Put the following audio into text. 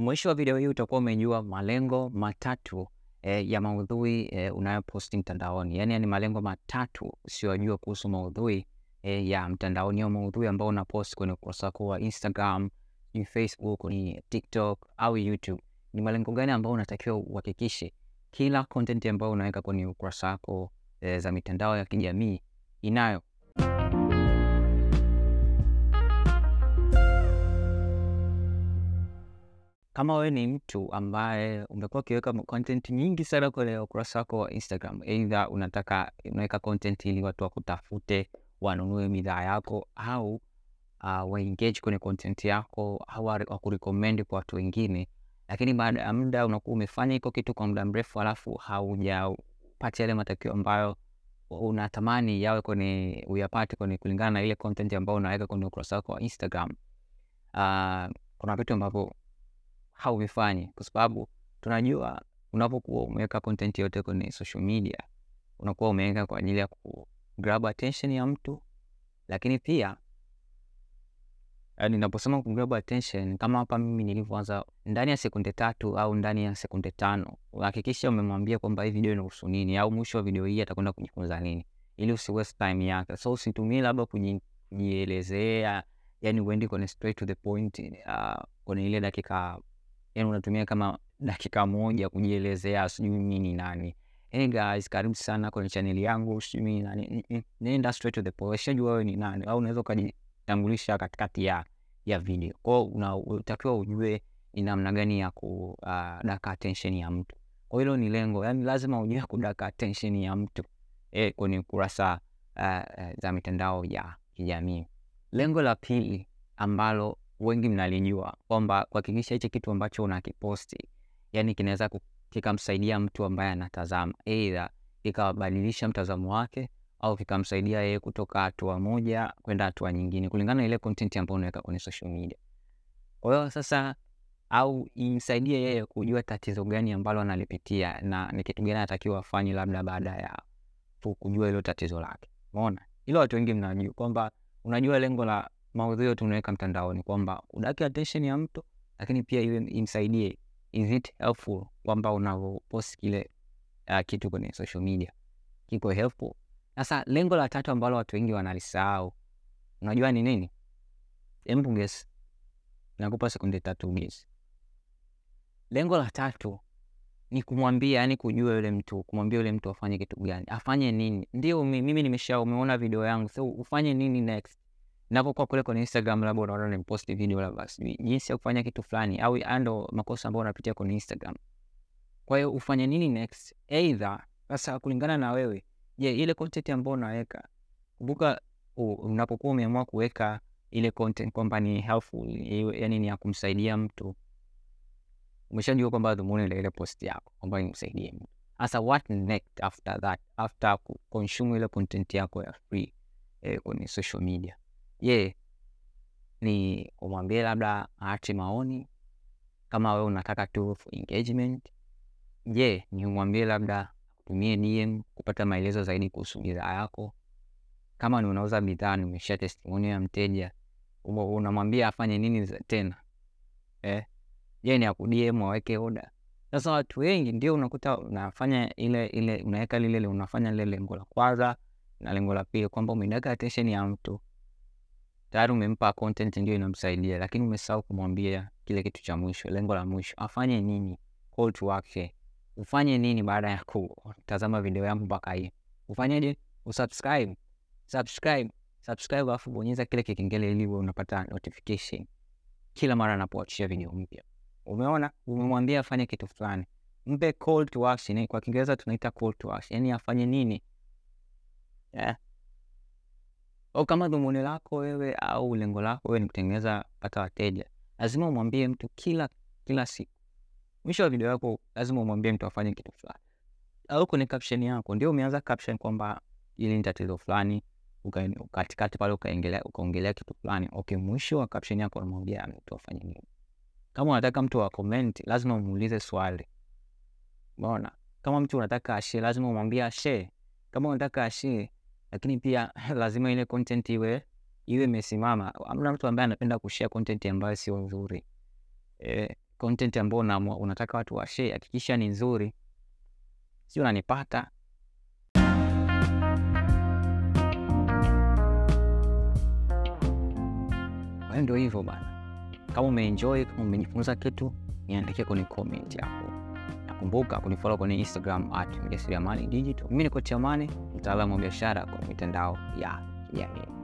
Mwisho wa video hii utakuwa umejua malengo matatu eh, ya maudhui eh, unayoposti mtandaoni. Yaani ni malengo matatu usiyojua kuhusu maudhui eh, ya mtandaoni au maudhui ambao unapost kwenye ukurasa wako wa Instagram, ni Facebook, ni TikTok au YouTube. Ni malengo gani ambayo unatakiwa uhakikishe kila content ambayo unaweka kwenye ukurasa wako eh, za mitandao ya kijamii inayo kama wewe ni mtu ambaye umekuwa ukiweka content nyingi sana kwenye ukurasa wako wa Instagram, aidha unataka unaweka content ili watu wakutafute wanunue bidhaa yako au uh, waengage kwenye content yako au wakurecommend kwa watu wengine, lakini baada ya muda unakuwa umefanya hiko kitu kwa muda mrefu, alafu haujapata yale matokeo ambayo unatamani yawe kwenye uyapate kwenye kulingana na ile content ambayo unaweka kwenye ukurasa wako wa Instagram. Uh, kuna vitu ambavyo hauvifanyi kwa sababu tunajua unapokuwa umeweka content yote kwenye social media unakuwa umeweka kwa ajili ya ku grab attention ya mtu, lakini pia ninaposema ku grab attention, kama hapa mimi nilivyoanza, ndani ya sekunde tatu au ndani ya sekunde tano uhakikisha umemwambia kwamba hii video inahusu nini, au mwisho wa video hii atakwenda kujifunza nini, ili usi waste time yake. So usitumie labda kujielezea, yani uendi kwenye straight to the point uh, kwenye ile dakika yani unatumia kama dakika moja kujielezea, sijui nini ni nani. Hey guys, karibu sana kwenye chaneli yangu, sijui mimi nani. Nenda straight to the point, shajua wewe ni nani, au unaweza ukajitambulisha katikati ya ya video. Kwa hiyo unatakiwa ujue ni namna gani ya kudaka uh, attention ya mtu. Kwa hilo ni lengo, Yaani lazima ujue kudaka attention ya mtu eh, kwenye kurasa uh, za mitandao ya kijamii. Lengo la pili ambalo wengi mnalijua kwamba kuhakikisha hichi kitu ambacho unakiposti yani kinaweza kikamsaidia mtu ambaye anatazama, aidha kikabadilisha mtazamo wake au kikamsaidia yeye kutoka hatua moja kwenda hatua nyingine, kulingana na ile content ambayo unaweka kwenye social media. Kwa sasa, au imsaidie yeye kujua tatizo gani ambalo analipitia na ni kitu gani anatakiwa afanye, labda baada ya kujua hilo tatizo lake. Umeona, hilo watu wengi mnajua kwamba, unajua lengo la maudhui yote unaweka mtandaoni kwamba udake attention ya mtu, lakini pia iwe imsaidie, is it helpful kwamba unavyopost kile uh, kitu kwenye social media kiko helpful. Sasa lengo la tatu ambalo watu wengi wanalisahau, unajua ni nini? Hebu nakupa sekunde tatu guess. Lengo la tatu ni kumwambia, yani kujua yule mtu, kumwambia yule mtu afanye kitu gani, afanye nini. Ndio mimi nimesha, umeona video yangu, so ufanye nini next Napokuwa kule kwenye Instagram labda unaona nimeposti video labda sijui jinsi ya kufanya kitu fulani, au ando makosa ambayo unapitia kwenye Instagram. Kwa hiyo ufanye nini next? Either sasa kulingana na wewe, je, ile content ambayo unaweka, kumbuka unapokuwa umeamua kuweka ile content kwamba ni helpful, yani ni ya kumsaidia mtu, umeshajua kwamba dhumuni la ile post yako kwamba imsaidie mtu. Sasa what next after that, after consume ile content yako ya free eh, kwenye social media Je, ni umwambie labda aache maoni kama wewe unataka tu for engagement? Je, ni umwambie labda akutumie DM kupata maelezo zaidi kuhusu bidhaa yako? Kama ni unauza bidhaa, nimeshia testimonial ya mteja, unamwambia afanye nini tena eh? Je, ni akudm aweke oda? Sasa watu wengi ndio unakuta unafanya ile ile, unaweka lile, unafanya lile lengo la kwanza na lengo la pili, kwamba umedaka attention ya mtu tayari umempa content ndio inamsaidia, lakini umesahau kumwambia kile kitu cha mwisho, lengo la mwisho afanye nini, call to action. Ufanye nini baada ya kutazama video yangu mpaka hii? Ufanyeje? Usubscribe, subscribe, subscribe, alafu bonyeza kile kikengele ili uwe unapata notification kila mara anapoachia video mpya. Umeona, umemwambia afanye kitu fulani, mpe call to action. Kwa Kiingereza tunaita call to action, yani afanye nini, yeah. Au kama dhumuni lako wewe au lengo lako wewe ni kutengeneza pata wateja, lazima umwambie mtu kila kila siku. Mwisho wa video yako lazima umwambie mtu afanye kitu fulani, au kwenye caption yako ndio umeanza caption kwamba ili ni tatizo fulani, katikati pale ukaongelea ukaongelea kitu fulani. Okay, mwisho wa caption yako unamwambia mtu afanye nini. Kama unataka mtu wa comment, lazima umuulize swali. Umeona? Kama mtu unataka ashare, lazima umwambie ashare. Kama unataka ashare lakini pia lazima ile content iwe iwe imesimama. Hamna mtu ambaye anapenda kushare content ambayo sio nzuri. E, content ambayo unataka watu wa share, hakikisha ni nzuri, si unanipata? Ndio hivyo bana. Kama umeenjoy, kama umejifunza kitu, niandikie kwenye comment hapo. Nakumbuka kunifollow kwenye Instagram at mjasiriamali digital. Mimi ni Coach Amani, mtaalamu wa biashara kwa mitandao ya kijamii.